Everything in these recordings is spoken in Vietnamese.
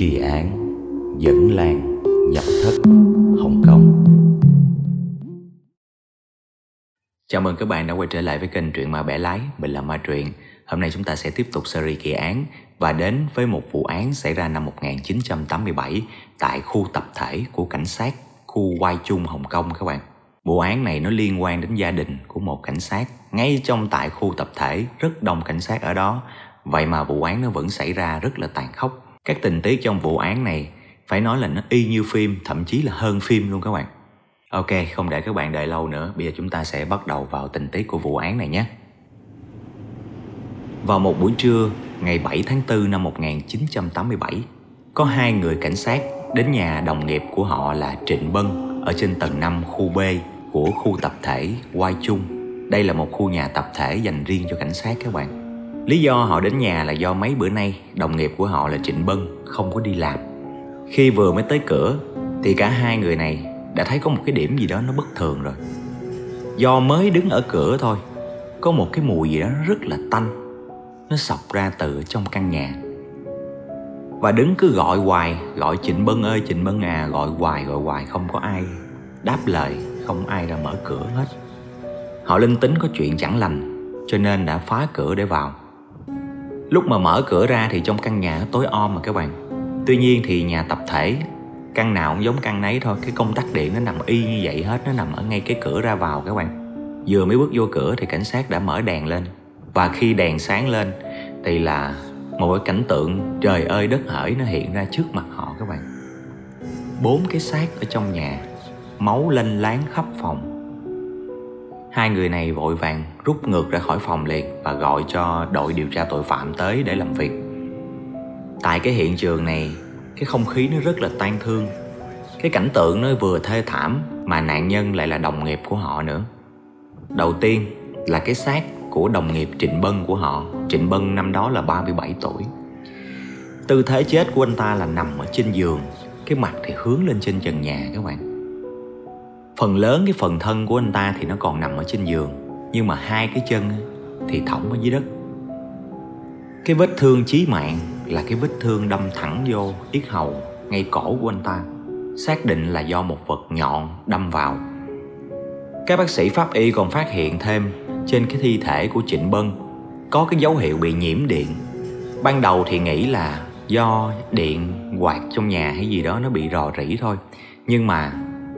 Kỳ án dẫn Lan nhập thất Hồng Kông. Chào mừng các bạn đã quay trở lại với kênh Truyện Ma Bẻ Lái, Mình là Ma Truyện. Hôm nay chúng ta sẽ tiếp tục series kỳ án Và đến với một vụ án xảy ra năm 1987 Tại khu tập thể của cảnh sát Khu Quai Trung Hồng Kông các bạn. Vụ án này nó liên quan đến gia đình của một cảnh sát Ngay trong tại khu tập thể, Rất đông cảnh sát ở đó. Vậy mà vụ án nó vẫn xảy ra rất là tàn khốc các tình tiết trong vụ án này phải nói là nó y như phim, thậm chí là hơn phim luôn các bạn. Ok, không để các bạn đợi lâu nữa, bây giờ chúng ta sẽ bắt đầu vào tình tiết của vụ án này nhé. Vào một buổi trưa, ngày 7 tháng 4 năm 1987, có hai người cảnh sát đến nhà đồng nghiệp của họ là Trịnh Bân ở trên tầng 5 khu B của khu tập thể Quai Trung. Đây là một khu nhà tập thể dành riêng cho cảnh sát các bạn. Lý do họ đến nhà là do mấy bữa nay đồng nghiệp của họ là Trịnh Bân không có đi làm. Khi vừa mới tới cửa thì cả hai người này đã thấy có một cái điểm gì đó nó bất thường rồi. Do mới đứng ở cửa thôi, có một cái mùi gì đó rất là tanh. Nó sọc ra từ trong căn nhà. Và đứng cứ gọi hoài, gọi Trịnh Bân ơi Trịnh Bân à, gọi hoài gọi hoài không có ai đáp lời, không ai ra mở cửa hết. Họ linh tính có chuyện chẳng lành cho nên đã phá cửa để vào Lúc mà mở cửa ra thì trong căn nhà tối om mà các bạn. Tuy nhiên thì nhà tập thể, Căn nào cũng giống căn nấy thôi. Cái công tắc điện nó nằm y như vậy hết, Nó nằm ở ngay cái cửa ra vào các bạn. Vừa mới bước vô cửa thì cảnh sát đã mở đèn lên. Và khi đèn sáng lên Thì là một cái cảnh tượng trời ơi đất hỡi nó hiện ra trước mặt họ các bạn. Bốn cái xác ở trong nhà, Máu lênh láng khắp phòng. Hai người này vội vàng rút ngược ra khỏi phòng liền và gọi cho đội điều tra tội phạm tới để làm việc. Tại cái hiện trường này, cái không khí nó rất là tan thương. Cái cảnh tượng nó vừa thê thảm mà nạn nhân lại là đồng nghiệp của họ nữa. Đầu tiên là cái xác của đồng nghiệp Trịnh Bân của họ. Trịnh Bân năm đó là 37 tuổi. Tư thế chết của anh ta là nằm ở trên giường, cái mặt thì hướng lên trên trần nhà các bạn phần lớn cái phần thân của anh ta thì nó còn nằm ở trên giường, nhưng mà hai cái chân thì thõng ở dưới đất. Cái vết thương chí mạng là cái vết thương đâm thẳng vô yết hầu ngay cổ của anh ta, xác định là do một vật nhọn đâm vào. Các bác sĩ pháp y còn phát hiện thêm trên cái thi thể của trịnh bân có cái dấu hiệu bị nhiễm điện. Ban đầu thì nghĩ là do điện quạt trong nhà hay gì đó nó bị rò rỉ thôi, nhưng mà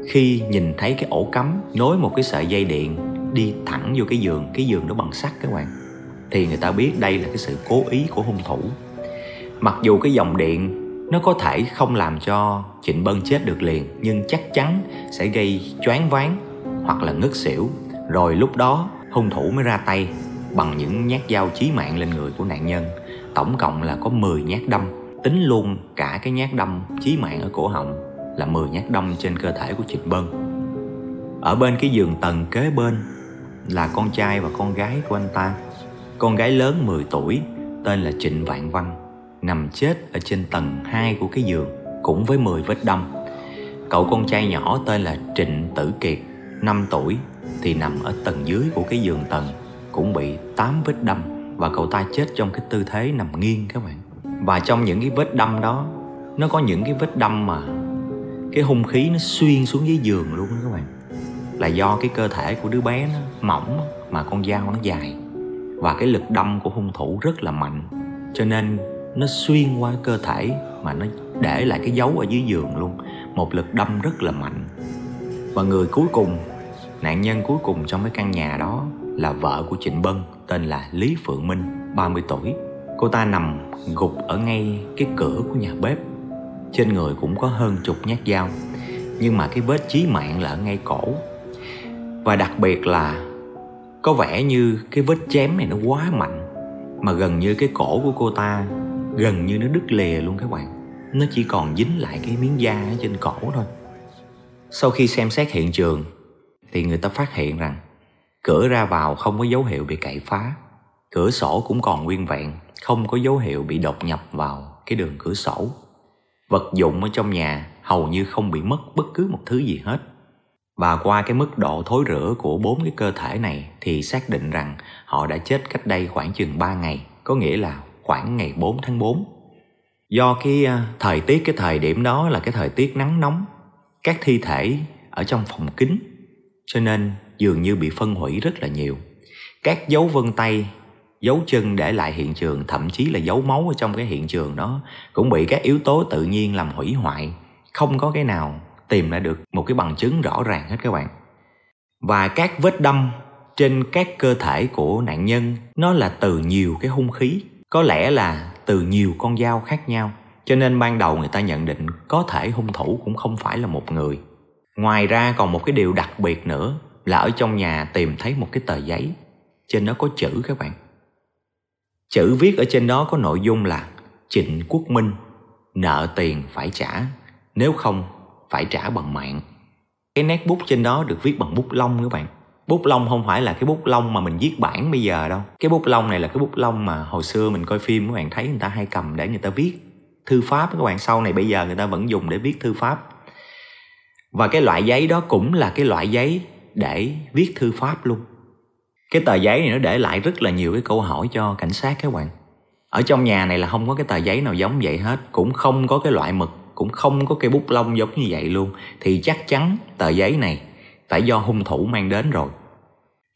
khi nhìn thấy cái ổ cắm nối một cái sợi dây điện đi thẳng vô cái giường cái giường nó bằng sắt các bạn, thì người ta biết đây là cái sự cố ý của hung thủ. Mặc dù cái dòng điện nó có thể không làm cho trịnh bân chết được liền, nhưng chắc chắn sẽ gây choáng váng hoặc là ngất xỉu. Rồi lúc đó, hung thủ mới ra tay bằng những nhát dao chí mạng lên người của nạn nhân. Tổng cộng là có 10 nhát đâm, tính luôn cả cái nhát đâm chí mạng ở cổ họng là 10 nhát đâm trên cơ thể của Trịnh Bân. Ở bên cái giường tầng kế bên là con trai và con gái của anh ta. Con gái lớn 10 tuổi, tên là Trịnh Vạn Văn, nằm chết ở trên tầng 2 của cái giường, cũng với 10 vết đâm. Cậu con trai nhỏ tên là Trịnh Tử Kiệt 5 tuổi, thì nằm ở tầng dưới của cái giường tầng, cũng bị 8 vết đâm và cậu ta chết trong cái tư thế nằm nghiêng các bạn. Và trong những cái vết đâm đó, nó có những cái vết đâm mà cái hung khí nó xuyên xuống dưới giường luôn đó các bạn. Là do cái cơ thể của đứa bé nó mỏng mà con dao nó dài. Và cái lực đâm của hung thủ rất là mạnh. Cho nên nó xuyên qua cơ thể mà nó để lại cái dấu ở dưới giường luôn. Một lực đâm rất là mạnh. Và người cuối cùng, nạn nhân cuối cùng trong cái căn nhà đó là vợ của Trịnh Bân, tên là Lý Phượng Minh 30 tuổi. Cô ta nằm gục ở ngay cái cửa của nhà bếp trên người cũng có hơn chục nhát dao. Nhưng mà cái vết chí mạng là ở ngay cổ. Và đặc biệt là có vẻ như cái vết chém này nó quá mạnh, mà gần như cái cổ của cô ta gần như nó đứt lìa luôn các bạn. Nó chỉ còn dính lại cái miếng da ở trên cổ thôi. Sau khi xem xét hiện trường thì người ta phát hiện rằng cửa ra vào không có dấu hiệu bị cậy phá. Cửa sổ cũng còn nguyên vẹn, không có dấu hiệu bị đột nhập vào cái đường cửa sổ vật dụng ở trong nhà hầu như không bị mất bất cứ một thứ gì hết. Và qua cái mức độ thối rữa của bốn cái cơ thể này thì xác định rằng họ đã chết cách đây khoảng chừng 3 ngày, có nghĩa là khoảng ngày 4 tháng 4. do cái à, thời tiết cái thời điểm đó là cái thời tiết nắng nóng các thi thể ở trong phòng kính cho nên dường như bị phân hủy rất là nhiều các dấu vân tay dấu chân để lại hiện trường, thậm chí là dấu máu ở trong cái hiện trường đó, cũng bị các yếu tố tự nhiên làm hủy hoại. Không có cái nào tìm lại được một cái bằng chứng rõ ràng hết các bạn. Và các vết đâm trên các cơ thể của nạn nhân, nó là từ nhiều cái hung khí, có lẽ là từ nhiều con dao khác nhau. Cho nên ban đầu người ta nhận định có thể hung thủ cũng không phải là một người. Ngoài ra còn một cái điều đặc biệt nữa là ở trong nhà tìm thấy một cái tờ giấy, trên đó có chữ các bạn chữ viết ở trên đó có nội dung là trịnh quốc minh nợ tiền phải trả, nếu không phải trả bằng mạng. Cái nét bút trên đó được viết bằng bút lông các bạn. Bút lông không phải là cái bút lông mà mình viết bản bây giờ đâu. Cái bút lông này là cái bút lông mà hồi xưa mình coi phim các bạn thấy người ta hay cầm để người ta viết thư pháp. Các bạn sau này bây giờ người ta vẫn dùng để viết thư pháp. Và cái loại giấy đó cũng là cái loại giấy để viết thư pháp luôn cái tờ giấy này nó để lại rất là nhiều cái câu hỏi cho cảnh sát các bạn. Ở trong nhà này là không có cái tờ giấy nào giống vậy hết, cũng không có cái loại mực, cũng không có cây bút lông giống như vậy luôn. Thì chắc chắn tờ giấy này phải do hung thủ mang đến rồi.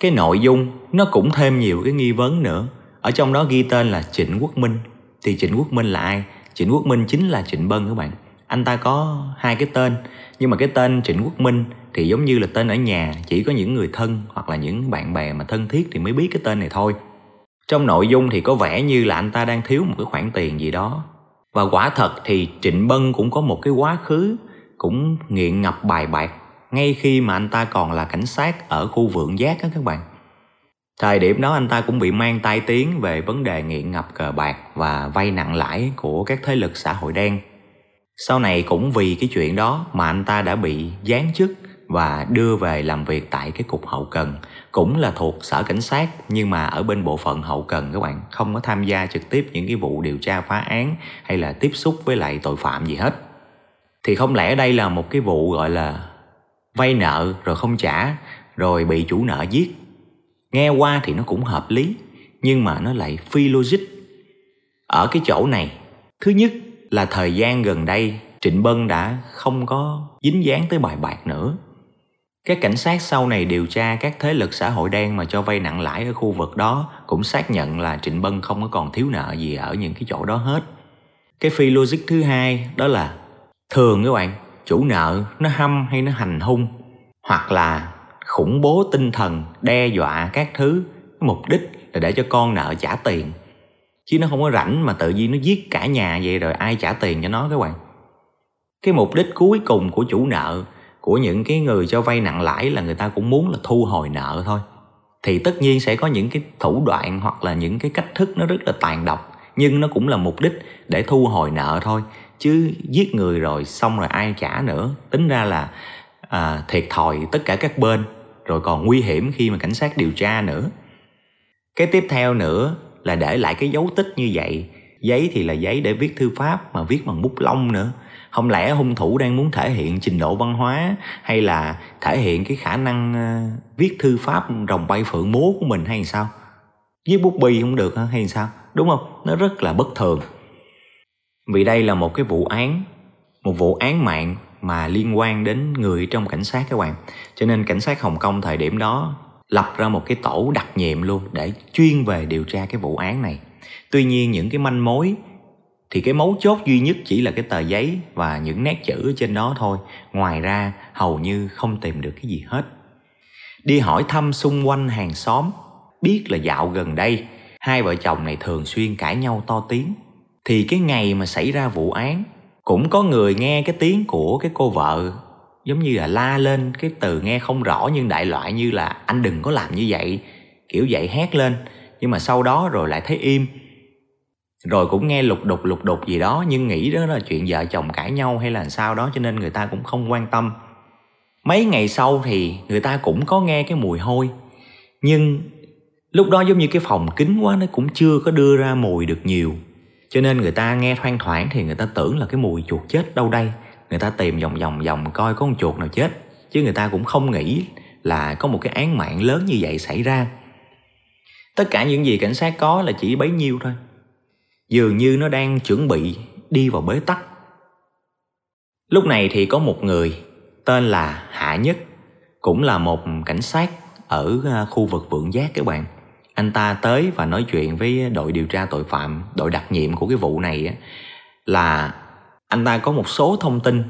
Cái nội dung nó cũng thêm nhiều cái nghi vấn nữa. Ở trong đó ghi tên là trịnh quốc minh. Thì trịnh quốc minh là ai? Trịnh quốc minh chính là trịnh bân các bạn anh ta có hai cái tên, nhưng mà cái tên trịnh quốc minh thì giống như là tên ở nhà, chỉ có những người thân hoặc là những bạn bè mà thân thiết thì mới biết cái tên này thôi. Trong nội dung thì có vẻ như là anh ta đang thiếu một cái khoản tiền gì đó. Và quả thật thì trịnh bân cũng có một cái quá khứ cũng nghiện ngập bài bạc ngay khi mà anh ta còn là cảnh sát ở khu vượng giác á các bạn. Thời điểm đó anh ta cũng bị mang tai tiếng về vấn đề nghiện ngập cờ bạc và vay nặng lãi của các thế lực xã hội đen sau này cũng vì cái chuyện đó mà anh ta đã bị giáng chức và đưa về làm việc tại cái cục hậu cần. Cũng là thuộc sở cảnh sát, nhưng mà ở bên bộ phận hậu cần các bạn không có tham gia trực tiếp những cái vụ điều tra phá án hay là tiếp xúc với lại tội phạm gì hết. Thì không lẽ đây là một cái vụ gọi là vay nợ rồi không trả, rồi bị chủ nợ giết? Nghe qua thì nó cũng hợp lý, nhưng mà nó lại phi logic. Ở cái chỗ này, thứ nhất là thời gian gần đây trịnh bân đã không có dính dáng tới bài bạc nữa các cảnh sát sau này điều tra các thế lực xã hội đen mà cho vay nặng lãi ở khu vực đó cũng xác nhận là Trịnh Bân không có còn thiếu nợ gì ở những cái chỗ đó hết. Cái phi logic thứ hai đó là thường các bạn, chủ nợ nó hâm hay nó hành hung hoặc là khủng bố tinh thần, đe dọa các thứ mục đích là để cho con nợ trả tiền chứ nó không có rảnh mà tự nhiên nó giết cả nhà vậy rồi ai trả tiền cho nó các bạn. Cái mục đích cuối cùng của chủ nợ của những cái người cho vay nặng lãi là người ta cũng muốn là thu hồi nợ thôi. Thì tất nhiên sẽ có những cái thủ đoạn hoặc là những cái cách thức nó rất là tàn độc nhưng nó cũng là mục đích để thu hồi nợ thôi. Chứ giết người rồi xong rồi ai trả nữa. Tính ra là à, thiệt thòi tất cả các bên rồi còn nguy hiểm khi mà cảnh sát điều tra nữa. Cái tiếp theo nữa là để lại cái dấu tích như vậy. Giấy thì là giấy để viết thư pháp mà viết bằng bút lông nữa. Không lẽ hung thủ đang muốn thể hiện trình độ văn hóa hay là thể hiện cái khả năng ờ, viết thư pháp rồng bay phượng múa của mình hay sao? Viết bút bi không được hay sao? Đúng không? Nó rất là bất thường. Vì đây là một cái vụ án, một vụ án mạng mà liên quan đến người trong cảnh sát các bạn. Cho nên cảnh sát hồng kông thời điểm đó lập ra một cái tổ đặc nhiệm luôn để chuyên về điều tra cái vụ án này. Tuy nhiên những cái manh mối thì cái mấu chốt duy nhất chỉ là cái tờ giấy và những nét chữ trên đó thôi. Ngoài ra, hầu như không tìm được cái gì hết. Đi hỏi thăm xung quanh hàng xóm, biết là dạo gần đây, hai vợ chồng này thường xuyên cãi nhau to tiếng. Thì cái ngày mà xảy ra vụ án, cũng có người nghe cái tiếng của cái cô vợ giống như là la lên cái từ nghe không rõ nhưng đại loại như là anh đừng có làm như vậy. Kiểu vậy hét lên, nhưng mà sau đó rồi lại thấy im. Rồi cũng nghe lục đục lục đục gì đó, nhưng nghĩ đó là chuyện vợ chồng cãi nhau hay là sao đó, cho nên người ta cũng không quan tâm. Mấy ngày sau thì người ta cũng có nghe cái mùi hôi, nhưng lúc đó giống như cái phòng kín quá, nó cũng chưa có đưa ra mùi được nhiều. Cho nên người ta nghe thoang thoảng thì người ta tưởng là cái mùi chuột chết đâu đây người ta tìm vòng vòng vòng coi có con chuột nào chết, chứ người ta cũng không nghĩ là có một cái án mạng lớn như vậy xảy ra. Tất cả những gì cảnh sát có là chỉ bấy nhiêu thôi. Dường như nó đang chuẩn bị đi vào bế tắc. Lúc này thì có một người tên là hạ nhất, cũng là một cảnh sát ở ờ, khu vực vượng giác các bạn. Anh ta tới và nói chuyện với đội điều tra tội phạm, đội đặc nhiệm của cái vụ này là anh ta có một số thông tin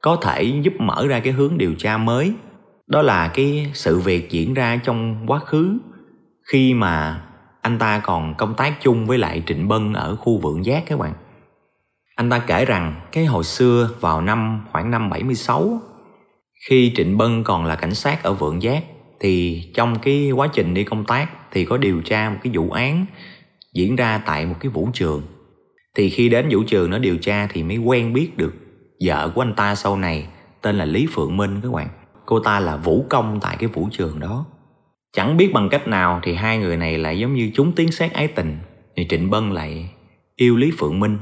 có thể giúp mở ra cái hướng điều tra mới đó là cái sự việc diễn ra trong quá khứ, khi mà anh ta còn công tác chung với lại Trịnh Bân ở khu Vượng Giác các bạn. Anh ta kể rằng cái hồi xưa vào năm khoảng năm 76 khi Trịnh Bân còn là cảnh sát ở Vượng Giác, thì trong cái quá trình đi công tác thì có điều tra một cái vụ án diễn ra tại một cái vũ trường. Thì khi đến vũ trường nó điều tra thì mới quen biết được vợ của anh ta sau này, tên là Lý Phượng Minh các bạn. Cô ta là vũ công tại cái vũ trường đó. Chẳng biết bằng cách nào thì hai người này lại giống như chúng tiếng xét ái tình Thì Trịnh Bân lại yêu Lý Phượng Minh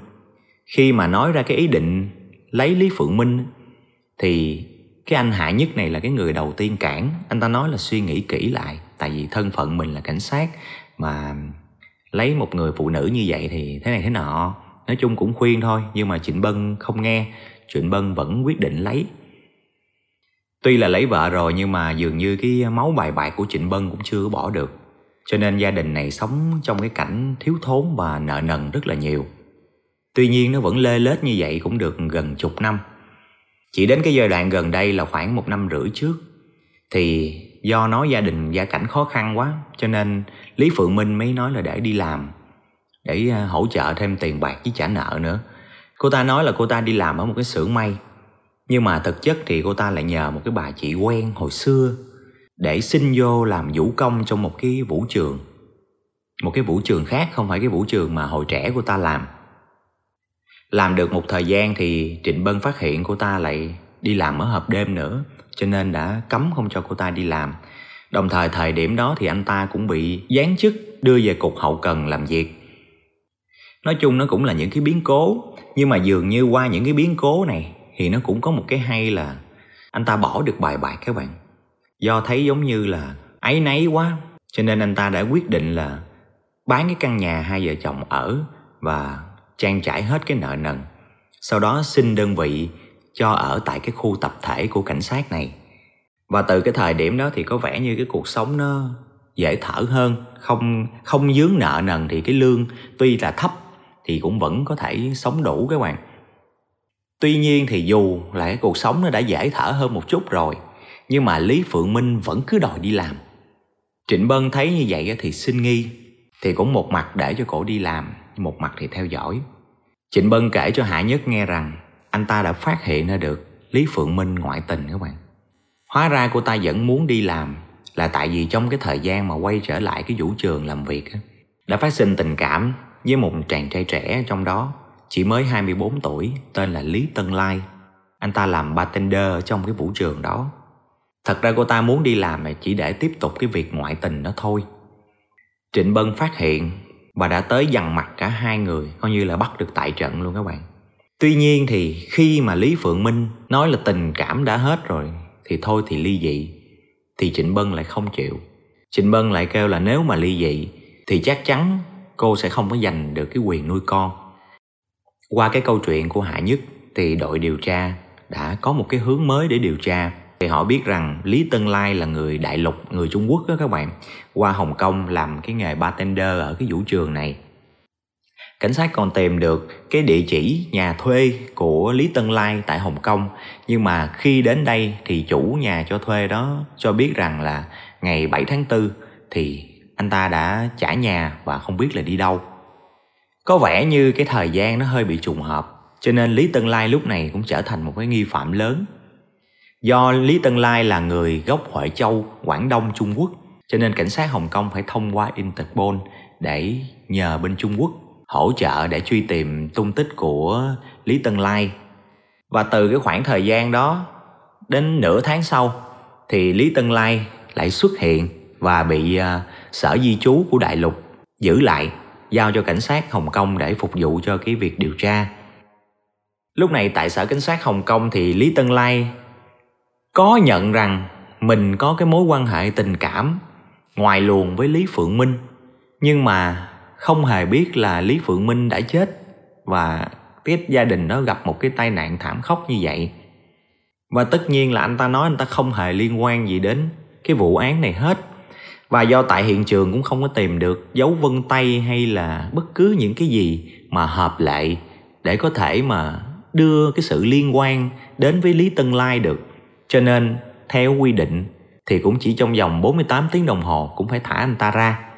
Khi mà nói ra cái ý định lấy Lý Phượng Minh, Thì cái anh Hạ Nhất này là cái người đầu tiên cản Anh ta nói là suy nghĩ kỹ lại, Tại vì thân phận mình là cảnh sát Mà lấy một người phụ nữ như vậy thì thế này thế nọ Nói chung cũng khuyên thôi, Nhưng mà Trịnh Bân không nghe Trịnh Bân vẫn quyết định lấy Tuy là lấy vợ rồi, nhưng mà dường như cái máu bài bạc của Trịnh Bân cũng chưa bỏ được. Cho nên gia đình này sống trong cái cảnh thiếu thốn và nợ nần rất là nhiều. Tuy nhiên nó vẫn lê lết như vậy cũng được gần chục năm. Chỉ đến cái giai đoạn gần đây là khoảng một năm rưỡi trước, thì do nói gia đình gia cảnh khó khăn quá, cho nên Lý Phượng Minh mới nói là để đi làm, để à, hỗ trợ thêm tiền bạc với trả nợ nữa. Cô ta nói là cô ta đi làm ở một cái xưởng may, nhưng mà thực chất thì cô ta lại nhờ một cái bà chị quen hồi xưa để xin vô làm vũ công trong một cái vũ trường. Một cái vũ trường khác, không phải cái vũ trường mà hồi trẻ cô ta làm. Làm được một thời gian thì trịnh bân phát hiện cô ta lại đi làm ở hộp đêm nữa, cho nên đã cấm không cho cô ta đi làm đồng thời thời điểm đó thì anh ta cũng bị giáng chức, đưa về cục hậu cần làm việc. Nói chung nó cũng là những cái biến cố, nhưng mà dường như qua những cái biến cố này thì nó cũng có một cái hay là anh ta bỏ được bài bạc các bạn. Do thấy giống như là áy náy quá, cho nên anh ta đã quyết định là bán cái căn nhà hai vợ chồng ở và trang trải hết cái nợ nần. Sau đó xin đơn vị cho ở tại cái khu tập thể của cảnh sát này và từ cái thời điểm đó thì có vẻ như cái cuộc sống nó dễ thở hơn. Không không dướng nợ nần thì cái lương tuy là thấp thì cũng vẫn có thể sống đủ các bạn. Tuy nhiên thì dù là cái cuộc sống nó đã dễ thở hơn một chút rồi, Nhưng mà Lý Phượng Minh vẫn cứ đòi đi làm. Trịnh Bân thấy như vậy thì xin nghi, Thì cũng một mặt để cho cổ đi làm, Một mặt thì theo dõi. Trịnh Bân kể cho Hạ Nhất nghe rằng Anh ta đã phát hiện ra được Lý Phượng Minh ngoại tình các bạn. Hóa ra cô ta vẫn muốn đi làm Là tại vì trong cái thời gian mà quay trở lại cái vũ trường làm việc Đã phát sinh tình cảm với một chàng trai trẻ trong đó chỉ mới 24 tuổi, tên là Lý Tân Lai. Anh ta làm bartender ở trong cái vũ trường đó. Thật ra cô ta muốn đi làm là chỉ để tiếp tục cái việc ngoại tình đó thôi. Trịnh Bân phát hiện và đã tới dằn mặt cả hai người, coi như là bắt được tại trận luôn các bạn. Tuy nhiên thì khi mà Lý Phượng Minh nói là tình cảm đã hết rồi thì thôi thì ly dị thì Trịnh Bân lại không chịu. Trịnh Bân lại kêu là nếu mà ly dị thì chắc chắn cô sẽ không có giành được cái quyền nuôi con. Qua cái câu chuyện của Hạ Nhất thì đội điều tra đã có một cái hướng mới để điều tra. Thì họ biết rằng Lý Tân Lai là người đại lục, người Trung Quốc đó các bạn qua Hồng Kông làm cái nghề bartender ở cái vũ trường này. Cảnh sát còn tìm được cái địa chỉ nhà thuê của Lý Tân Lai tại Hồng Kông. Nhưng mà khi đến đây thì chủ nhà cho thuê đó cho biết rằng là ngày 7 tháng 4 thì anh ta đã trả nhà và không biết là đi đâu. Có vẻ như cái thời gian nó hơi bị trùng hợp cho nên Lý Tân Lai lúc này cũng trở thành một cái nghi phạm lớn. Do Lý Tân Lai là người gốc Huệ Châu, Quảng Đông, Trung Quốc cho nên cảnh sát Hồng Kông phải thông qua Interpol để nhờ bên Trung Quốc hỗ trợ để truy tìm tung tích của Lý Tân Lai. Và từ cái khoảng thời gian đó đến nửa tháng sau thì Lý Tân Lai lại xuất hiện và bị uh, sở di trú của đại lục giữ lại giao cho cảnh sát Hồng Kông để phục vụ cho cái việc điều tra. Lúc này tại sở cảnh sát Hồng Kông thì Lý Tân Lai có nhận rằng mình có cái mối quan hệ tình cảm ngoài luồng với Lý Phượng Minh nhưng mà không hề biết là Lý Phượng Minh đã chết và tiếp gia đình đó gặp một cái tai nạn thảm khốc như vậy và tất nhiên là anh ta nói anh ta không hề liên quan gì đến cái vụ án này hết và do tại hiện trường cũng không có tìm được dấu vân tay hay là bất cứ những cái gì mà hợp lệ để có thể mà đưa cái sự liên quan đến với Lý Tân Lai được. Cho nên, theo quy định thì cũng chỉ trong vòng 48 tiếng đồng hồ cũng phải thả anh ta ra.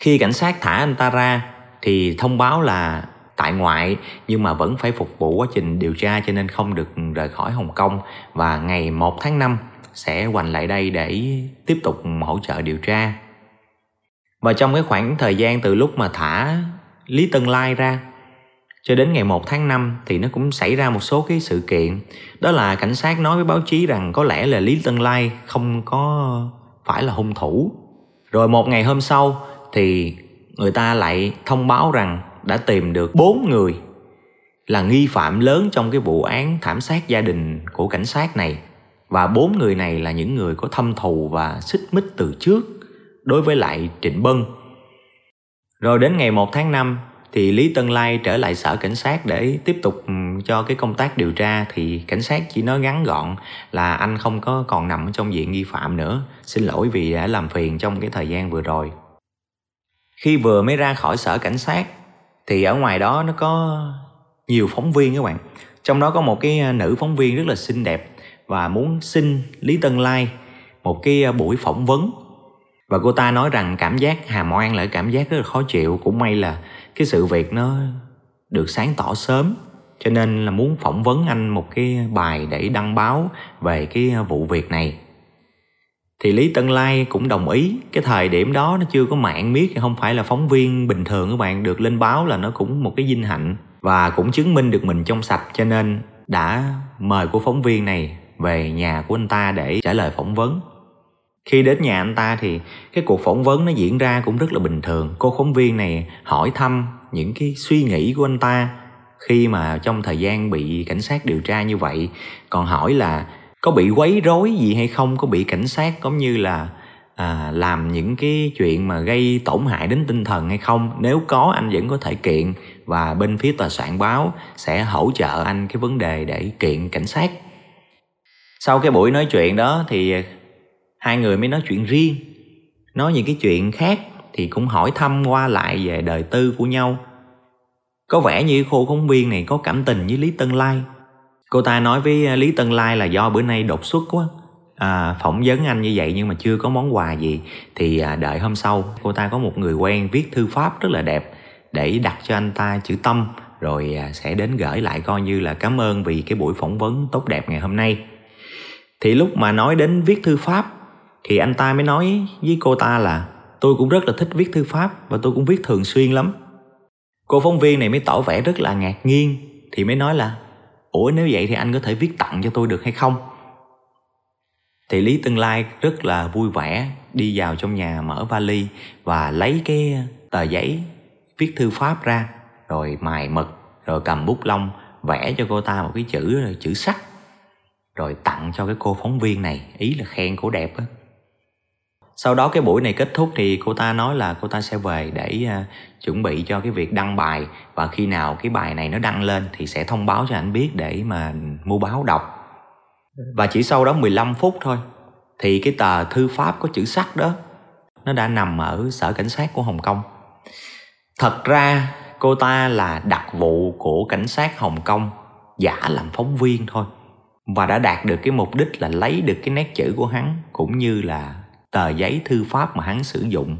Khi cảnh sát thả anh ta ra thì thông báo là tại ngoại, nhưng mà vẫn phải phục vụ quá trình điều tra cho nên không được rời khỏi Hồng Kông và ngày 1 tháng 5 sẽ quành lại đây để tiếp tục hỗ trợ điều tra. Và trong cái khoảng thời gian từ lúc mà thả Lý Tân Lai ra cho đến ngày 1 tháng 5 thì nó cũng xảy ra một số cái sự kiện. Đó là cảnh sát nói với báo chí rằng có lẽ là Lý Tân Lai không có phải là hung thủ. Rồi một ngày hôm sau thì người ta lại thông báo rằng đã tìm được bốn người là nghi phạm lớn trong cái vụ án thảm sát gia đình của cảnh sát này và bốn người này là những người có thâm thù và xích mích từ trước đối với lại Trịnh Bân. Rồi đến ngày 1 tháng 5 thì Lý Tân Lai trở lại sở cảnh sát để tiếp tục ừ, cho cái công tác điều tra thì cảnh sát chỉ nói ngắn gọn là anh không có còn nằm trong diện nghi phạm nữa. Xin lỗi vì đã làm phiền trong cái thời gian vừa rồi. Khi vừa mới ra khỏi sở cảnh sát, thì ở ngoài đó nó có nhiều phóng viên các bạn. Trong đó có một cái à, nữ phóng viên rất là xinh đẹp và muốn xin Lý Tân Lai một cái à, buổi phỏng vấn. Và cô ta nói rằng cảm giác hàm oan lại cảm giác rất là khó chịu, cũng may là cái sự việc nó được sáng tỏ sớm. Cho nên là muốn phỏng vấn anh một cái bài để đăng báo về cái à, vụ việc này thì Lý Tân Lai cũng đồng ý. Cái thời điểm đó nó chưa có mạng miết, không phải là phóng viên bình thường các bạn, được lên báo là nó cũng một cái vinh hạnh và cũng chứng minh được mình trong sạch. Cho nên đã mời của phóng viên này về nhà của anh ta để trả lời phỏng vấn. Khi đến nhà anh ta thì cái cuộc phỏng vấn nó diễn ra cũng rất là bình thường. Cô phóng viên này hỏi thăm những cái suy nghĩ của anh ta khi mà trong thời gian bị cảnh sát điều tra như vậy, còn hỏi là có bị quấy rối gì hay không? Có bị cảnh sát giống như là à, làm những cái chuyện mà gây tổn hại đến tinh thần hay không? Nếu có anh vẫn có thể kiện và bên phía tòa soạn báo sẽ hỗ trợ anh cái vấn đề để kiện cảnh sát. Sau cái buổi nói chuyện đó thì hai người mới nói chuyện riêng. Nói những cái chuyện khác thì cũng hỏi thăm qua lại về đời tư của nhau. Có vẻ như cô phóng viên này có cảm tình với lý tân lai cô ta nói với à, lý tân lai là do bữa nay đột xuất quá. À, phỏng vấn anh như vậy nhưng mà chưa có món quà gì. Thì à, đợi hôm sau cô ta có một người quen viết thư pháp rất là đẹp để đặt cho anh ta chữ tâm. Rồi à, sẽ đến gửi lại coi như là cảm ơn vì cái buổi phỏng vấn tốt đẹp ngày hôm nay. Thì lúc mà nói đến viết thư pháp thì anh ta mới nói với cô ta là tôi cũng rất là thích viết thư pháp và tôi cũng viết thường xuyên lắm. Cô phóng viên này mới tỏ vẻ rất là ngạc nhiên thì mới nói là ủa, nếu vậy thì anh có thể viết tặng cho tôi được hay không? Thì lý tương lai rất là vui vẻ đi vào trong nhà mở vali và lấy cái ờ, tờ giấy viết thư pháp ra, rồi mài mực, rồi cầm bút lông vẽ cho cô ta một cái chữ chữ sắc, rồi tặng cho cái cô phóng viên này. Ý là khen cổ đẹp á sau đó cái buổi này kết thúc thì cô ta nói là cô ta sẽ về để uh, chuẩn bị cho cái việc đăng bài. Và khi nào cái bài này nó đăng lên thì sẽ thông báo cho anh biết để mà mua báo đọc. Và chỉ sau đó 15 phút thôi thì cái tờ thư pháp có chữ sắc đó nó đã nằm ở sở cảnh sát của Hồng Kông. Thật ra cô ta là đặc vụ của cảnh sát Hồng Kông giả làm phóng viên thôi. Và đã đạt được cái mục đích là lấy được cái nét chữ của hắn cũng như là tờ giấy thư pháp mà hắn sử dụng.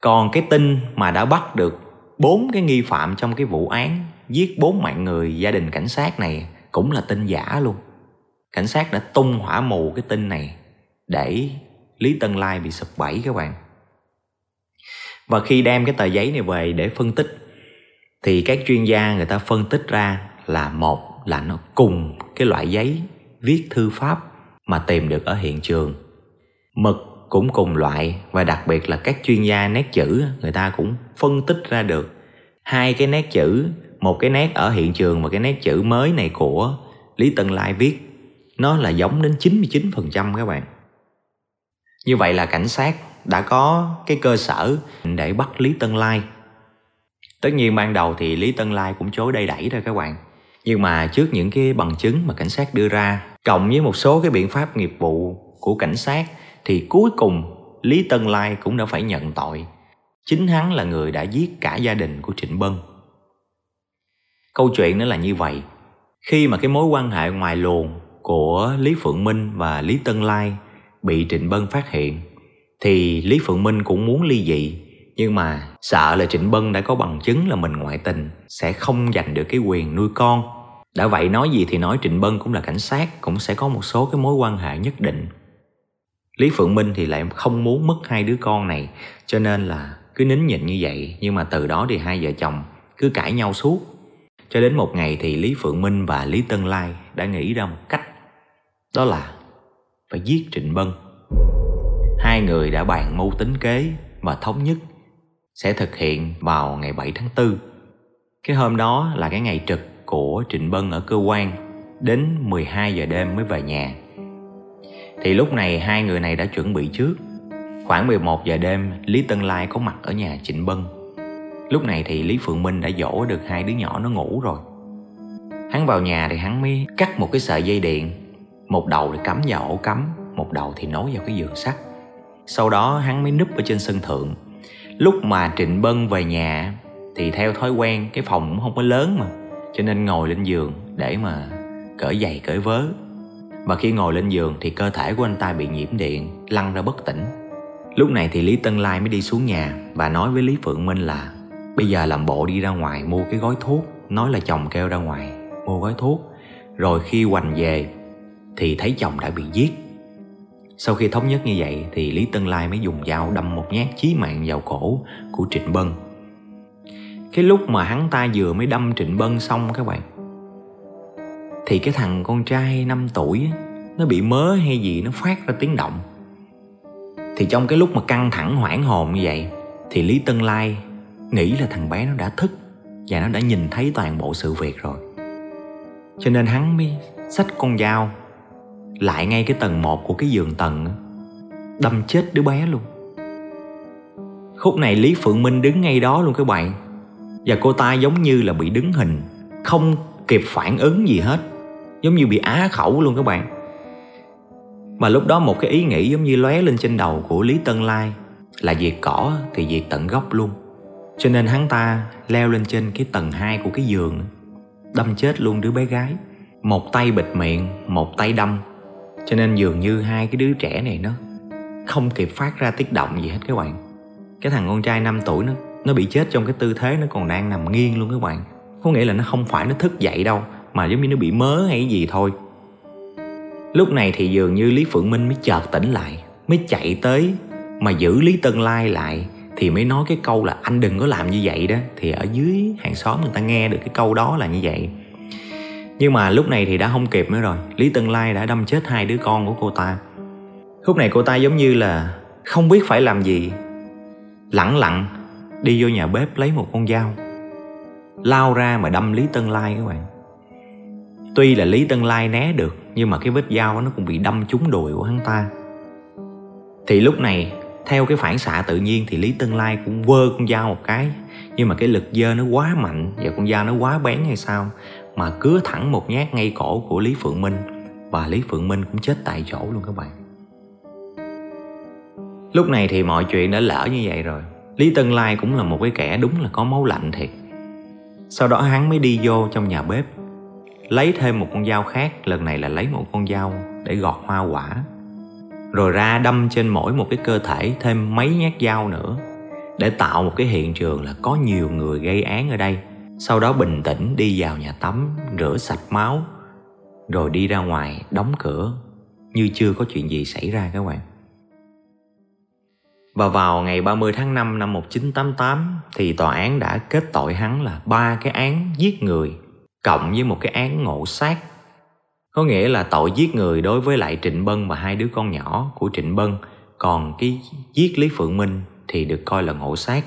Còn cái tin mà đã bắt được bốn cái nghi phạm trong cái vụ án, giết bốn mạng người gia đình cảnh sát này cũng là tin giả luôn. Cảnh sát đã tung hỏa mù cái tin này để lý tân lai bị sụp bẫy các bạn. Và khi đem cái tờ giấy này về để phân tích, thì các chuyên gia người ta phân tích ra là một là nó cùng cái loại giấy viết thư pháp mà tìm được ở hiện trường. Mực cũng cùng loại và đặc biệt là các chuyên gia nét chữ người ta cũng phân tích ra được hai cái nét chữ một cái nét ở hiện trường và cái nét chữ mới này của Lý Tân Lai viết nó là giống đến 99% các bạn. Như vậy là cảnh sát đã có cái cơ sở để bắt Lý Tân Lai. Tất nhiên ban đầu thì Lý Tân Lai cũng chối đầy đẩy thôi các bạn. Nhưng mà trước những cái bằng chứng mà cảnh sát đưa ra, cộng với một số cái biện pháp nghiệp vụ của cảnh sát thì cuối cùng Lý Tân Lai cũng đã phải nhận tội. Chính hắn là người đã giết cả gia đình của Trịnh Bân. Câu chuyện nó là như vậy. Khi mà cái mối quan hệ ngoài luồng của Lý Phượng Minh và Lý Tân Lai bị Trịnh Bân phát hiện, thì Lý Phượng Minh cũng muốn ly dị, nhưng mà sợ là Trịnh Bân đã có bằng chứng là mình ngoại tình sẽ không giành được cái quyền nuôi con đã vậy nói gì thì nói Trịnh Bân cũng là cảnh sát, cũng sẽ có một số cái mối quan hệ nhất định Lý Phượng Minh thì lại không muốn mất hai đứa con này cho nên là cứ nín nhịn như vậy nhưng mà từ đó thì hai vợ chồng cứ cãi nhau suốt cho đến một ngày thì Lý Phượng Minh và Lý Tân Lai đã nghĩ ra một cách đó là phải giết Trịnh Bân hai người đã bàn mưu tính kế và thống nhất sẽ thực hiện vào ngày 7 tháng 4. Cái hôm đó là cái ngày trực của Trịnh Bân ở cơ quan, đến 12 giờ đêm mới về nhà. Thì lúc này hai người này đã chuẩn bị trước. Khoảng 11 giờ đêm, Lý Tân Lai có mặt ở nhà Trịnh Bân. Lúc này thì Lý Phượng Minh đã dỗ được hai đứa nhỏ nó ngủ rồi. Hắn vào nhà thì hắn mới cắt một cái sợi dây điện, một đầu thì cắm vào ổ cắm, một đầu thì nối vào cái giường sắt. Sau đó hắn mới núp ở trên sân thượng lúc mà trịnh bân về nhà thì theo thói quen cái phòng cũng không có lớn mà cho nên ngồi lên giường để mà cởi giày cởi vớ và khi ngồi lên giường thì cơ thể của anh ta bị nhiễm điện, lăn ra bất tỉnh. Lúc này thì lý tân lai mới đi xuống nhà và nói với lý phượng minh là, bây giờ làm bộ đi ra ngoài mua cái gói thuốc. Nói là chồng kêu ra ngoài, mua gói thuốc. Rồi khi hoành về thì thấy chồng đã bị giết. Sau khi thống nhất như vậy thì Lý Tân Lai mới dùng dao đâm một nhát chí mạng vào cổ của Trịnh Bân. Cái lúc mà hắn ta vừa mới đâm Trịnh Bân xong các bạn thì cái thằng con trai 5 tuổi Nó bị mớ hay gì nó phát ra tiếng động. Thì trong cái lúc mà căng thẳng hoảng hồn như vậy, Thì Lý Tân Lai nghĩ là thằng bé nó đã thức Và nó đã nhìn thấy toàn bộ sự việc rồi. Cho nên hắn mới xách con dao lại ngay cái tầng 1 của cái giường tầng đâm chết đứa bé luôn. Khúc này lý phượng minh đứng ngay đó luôn các bạn và cô ta giống như là bị đứng hình, không kịp phản ứng gì hết giống như bị á khẩu luôn các bạn. Mà lúc đó một cái ý nghĩ giống như lóe lên trên đầu của lý tân lai là diệt cỏ thì diệt tận gốc luôn. Cho nên hắn ta leo lên trên cái tầng 2 của cái giường, đâm chết luôn đứa bé gái. Một tay bịt miệng, một tay đâm. Cho nên dường như hai cái đứa trẻ này nó không kịp phát ra tiết động gì hết các bạn. Cái thằng con trai 5 tuổi nó nó bị chết trong cái tư thế nó còn đang nằm nghiêng luôn các bạn. Có nghĩa là nó không phải nó thức dậy đâu mà giống như nó bị mớ hay gì thôi. Lúc này thì dường như lý phượng minh mới chợt tỉnh lại, mới chạy tới, mà giữ lý tân lai lại thì mới nói cái câu là anh đừng có làm như vậy đó. Thì ở dưới hàng xóm người ta nghe được cái câu đó là như vậy. Nhưng mà lúc này thì đã không kịp nữa rồi, Lý Tân Lai đã đâm chết hai đứa con của cô ta. Lúc này cô ta giống như là Không biết phải làm gì Lặng lặng Đi vô nhà bếp lấy một con dao, Lao ra mà đâm Lý Tân Lai các bạn. Tuy là Lý Tân Lai né được, Nhưng mà cái vết dao nó cũng bị đâm trúng đùi của hắn ta Thì lúc này, Theo cái phản xạ tự nhiên Thì Lý Tân Lai cũng vơ con dao một cái Nhưng mà cái lực dơ nó quá mạnh Và con dao nó quá bén hay sao, mà cứa thẳng một nhát ngay cổ của Lý Phượng Minh và Lý Phượng Minh cũng chết tại chỗ luôn các bạn. Lúc này thì mọi chuyện đã lỡ như vậy rồi. Lý Tân Lai cũng là một cái kẻ đúng là có máu lạnh thiệt. Sau đó hắn mới đi vô trong nhà bếp Lấy thêm một con dao khác, Lần này là lấy một con dao để gọt hoa quả. Rồi ra đâm trên mỗi một cái cơ thể Thêm mấy nhát dao nữa, Để tạo một cái hiện trường là có nhiều người gây án ở đây. Sau đó bình tĩnh đi vào nhà tắm, rửa sạch máu, rồi đi ra ngoài đóng cửa, như chưa có chuyện gì xảy ra các bạn. Và vào ngày 30 tháng 5 năm 1988 thì tòa án đã kết tội hắn là ba cái án giết người cộng với một cái án ngộ sát. Có nghĩa là tội giết người đối với lại Trịnh Bân và hai đứa con nhỏ của Trịnh Bân, còn cái giết Lý Phượng Minh thì được coi là ngộ sát.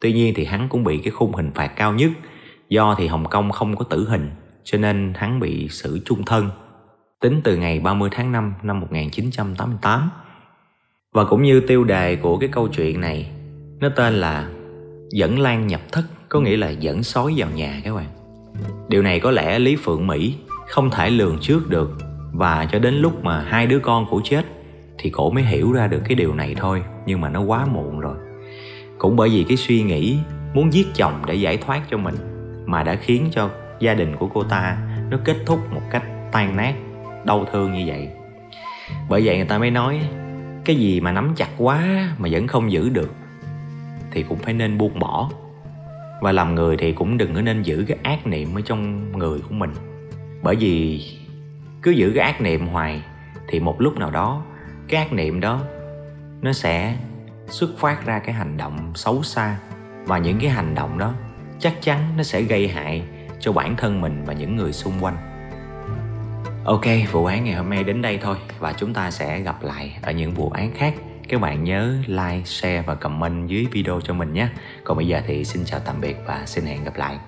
Tuy nhiên thì hắn cũng bị cái khung hình phạt cao nhất Do thì Hồng Kông không có tử hình cho nên hắn bị xử chung thân tính từ ngày 30 tháng 5 năm 1988. Và cũng như tiêu đề của cái câu chuyện này, nó tên là Dẫn Lan nhập thất có nghĩa là dẫn sói vào nhà các bạn điều này có lẽ lý phượng mỹ không thể lường trước được và cho đến lúc mà hai đứa con của chết thì cổ mới hiểu ra được cái điều này thôi, nhưng mà nó quá muộn rồi. Cũng bởi vì cái suy nghĩ muốn giết chồng để giải thoát cho mình mà đã khiến cho gia đình của cô ta nó kết thúc một cách tan nát, đau thương như vậy. Bởi vậy người ta mới nói, cái gì mà nắm chặt quá mà vẫn không giữ được thì cũng phải nên buông bỏ và làm người thì cũng đừng có nên giữ cái ác niệm ở trong người của mình. Bởi vì cứ giữ cái ác niệm hoài thì một lúc nào đó, cái ác niệm đó nó sẽ xuất phát ra cái hành động xấu xa. Và những cái hành động đó chắc chắn nó sẽ gây hại cho bản thân mình và những người xung quanh. Ok, vụ án ngày hôm nay đến đây thôi. Và chúng ta sẽ gặp lại ở những vụ án khác. Các bạn nhớ like, share và comment dưới video cho mình nhé còn bây giờ thì xin chào tạm biệt và xin hẹn gặp lại.